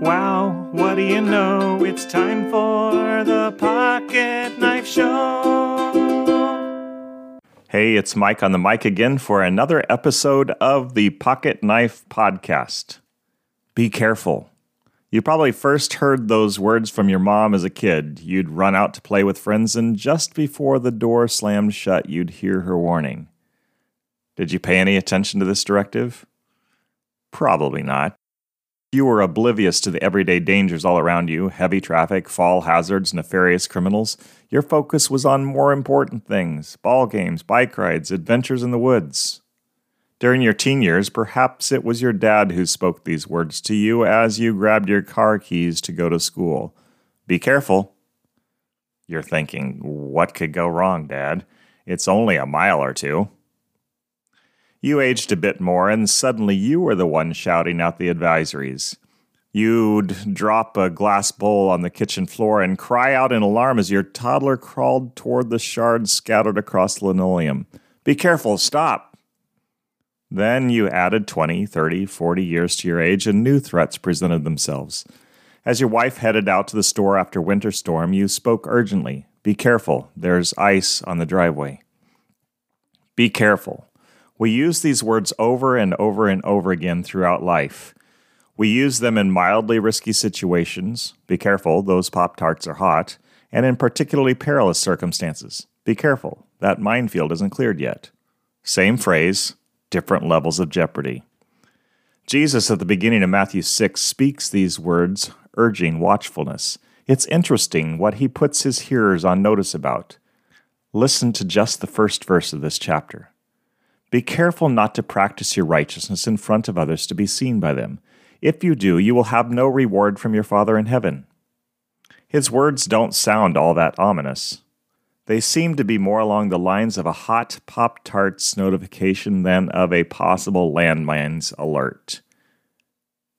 Wow, what do you know? It's time for the Pocket Knife Show. Hey, it's Mike on the mic again for another episode of the Pocket Knife Podcast. Be careful. You probably first heard those words from your mom as a kid. You'd run out to play with friends, and just before the door slammed shut, you'd hear her warning. Did you pay any attention to this directive? Probably not. You were oblivious to the everyday dangers all around you heavy traffic, fall hazards, nefarious criminals. Your focus was on more important things ball games, bike rides, adventures in the woods. During your teen years, perhaps it was your dad who spoke these words to you as you grabbed your car keys to go to school. Be careful. You're thinking, what could go wrong, Dad? It's only a mile or two. You aged a bit more, and suddenly you were the one shouting out the advisories. You'd drop a glass bowl on the kitchen floor and cry out in alarm as your toddler crawled toward the shards scattered across linoleum. Be careful, stop! Then you added 20, 30, 40 years to your age, and new threats presented themselves. As your wife headed out to the store after winter storm, you spoke urgently. Be careful, there's ice on the driveway. Be careful. We use these words over and over and over again throughout life. We use them in mildly risky situations. Be careful, those Pop Tarts are hot. And in particularly perilous circumstances. Be careful, that minefield isn't cleared yet. Same phrase, different levels of jeopardy. Jesus, at the beginning of Matthew 6, speaks these words, urging watchfulness. It's interesting what he puts his hearers on notice about. Listen to just the first verse of this chapter. Be careful not to practice your righteousness in front of others to be seen by them. If you do, you will have no reward from your Father in heaven. His words don't sound all that ominous. They seem to be more along the lines of a hot Pop Tarts notification than of a possible landmines alert.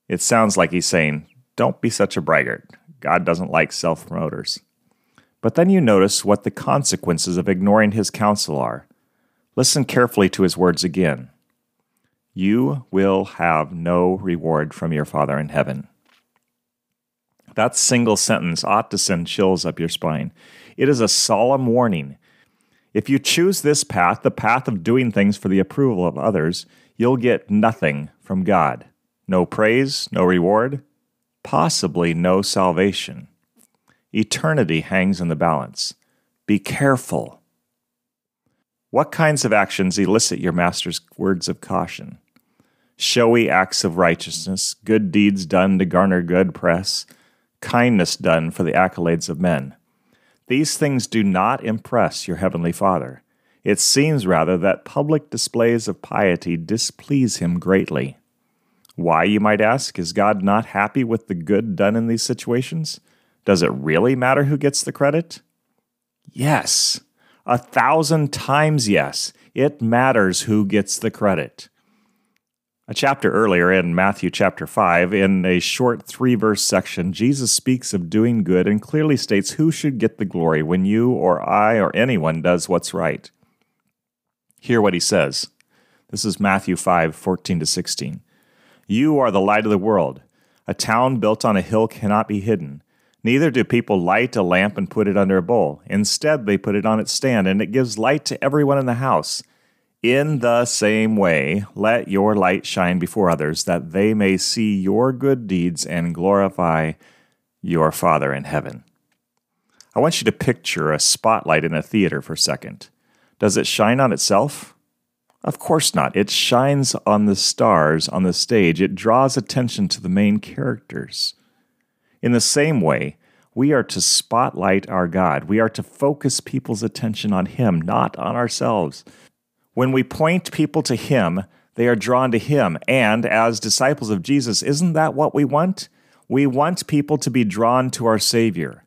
It sounds like he's saying, Don't be such a braggart. God doesn't like self promoters. But then you notice what the consequences of ignoring his counsel are. Listen carefully to his words again. You will have no reward from your Father in heaven. That single sentence ought to send chills up your spine. It is a solemn warning. If you choose this path, the path of doing things for the approval of others, you'll get nothing from God. No praise, no reward, possibly no salvation. Eternity hangs in the balance. Be careful. What kinds of actions elicit your master's words of caution? Showy acts of righteousness, good deeds done to garner good press, kindness done for the accolades of men. These things do not impress your heavenly Father. It seems rather that public displays of piety displease him greatly. Why, you might ask, is God not happy with the good done in these situations? Does it really matter who gets the credit? Yes. A thousand times yes. It matters who gets the credit. A chapter earlier in Matthew chapter 5, in a short three verse section, Jesus speaks of doing good and clearly states who should get the glory when you or I or anyone does what's right. Hear what he says. This is Matthew 5 14 to 16. You are the light of the world. A town built on a hill cannot be hidden. Neither do people light a lamp and put it under a bowl. Instead, they put it on its stand, and it gives light to everyone in the house. In the same way, let your light shine before others, that they may see your good deeds and glorify your Father in heaven. I want you to picture a spotlight in a theater for a second. Does it shine on itself? Of course not. It shines on the stars on the stage. It draws attention to the main characters. In the same way, we are to spotlight our God. We are to focus people's attention on Him, not on ourselves. When we point people to Him, they are drawn to Him. And as disciples of Jesus, isn't that what we want? We want people to be drawn to our Savior.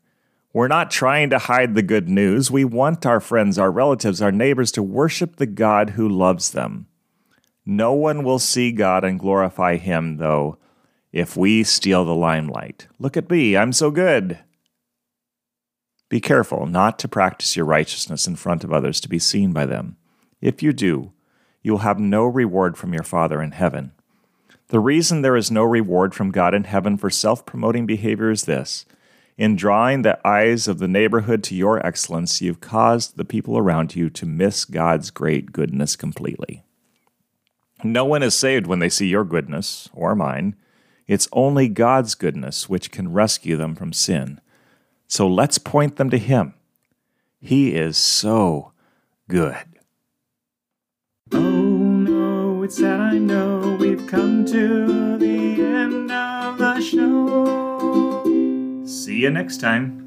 We're not trying to hide the good news. We want our friends, our relatives, our neighbors to worship the God who loves them. No one will see God and glorify Him, though, if we steal the limelight. Look at me, I'm so good. Be careful not to practice your righteousness in front of others to be seen by them. If you do, you will have no reward from your Father in heaven. The reason there is no reward from God in heaven for self promoting behavior is this in drawing the eyes of the neighborhood to your excellence, you've caused the people around you to miss God's great goodness completely. No one is saved when they see your goodness or mine. It's only God's goodness which can rescue them from sin. So let's point them to Him. He is so good. Oh no, it's sad I know we've come to the end of the show. See you next time.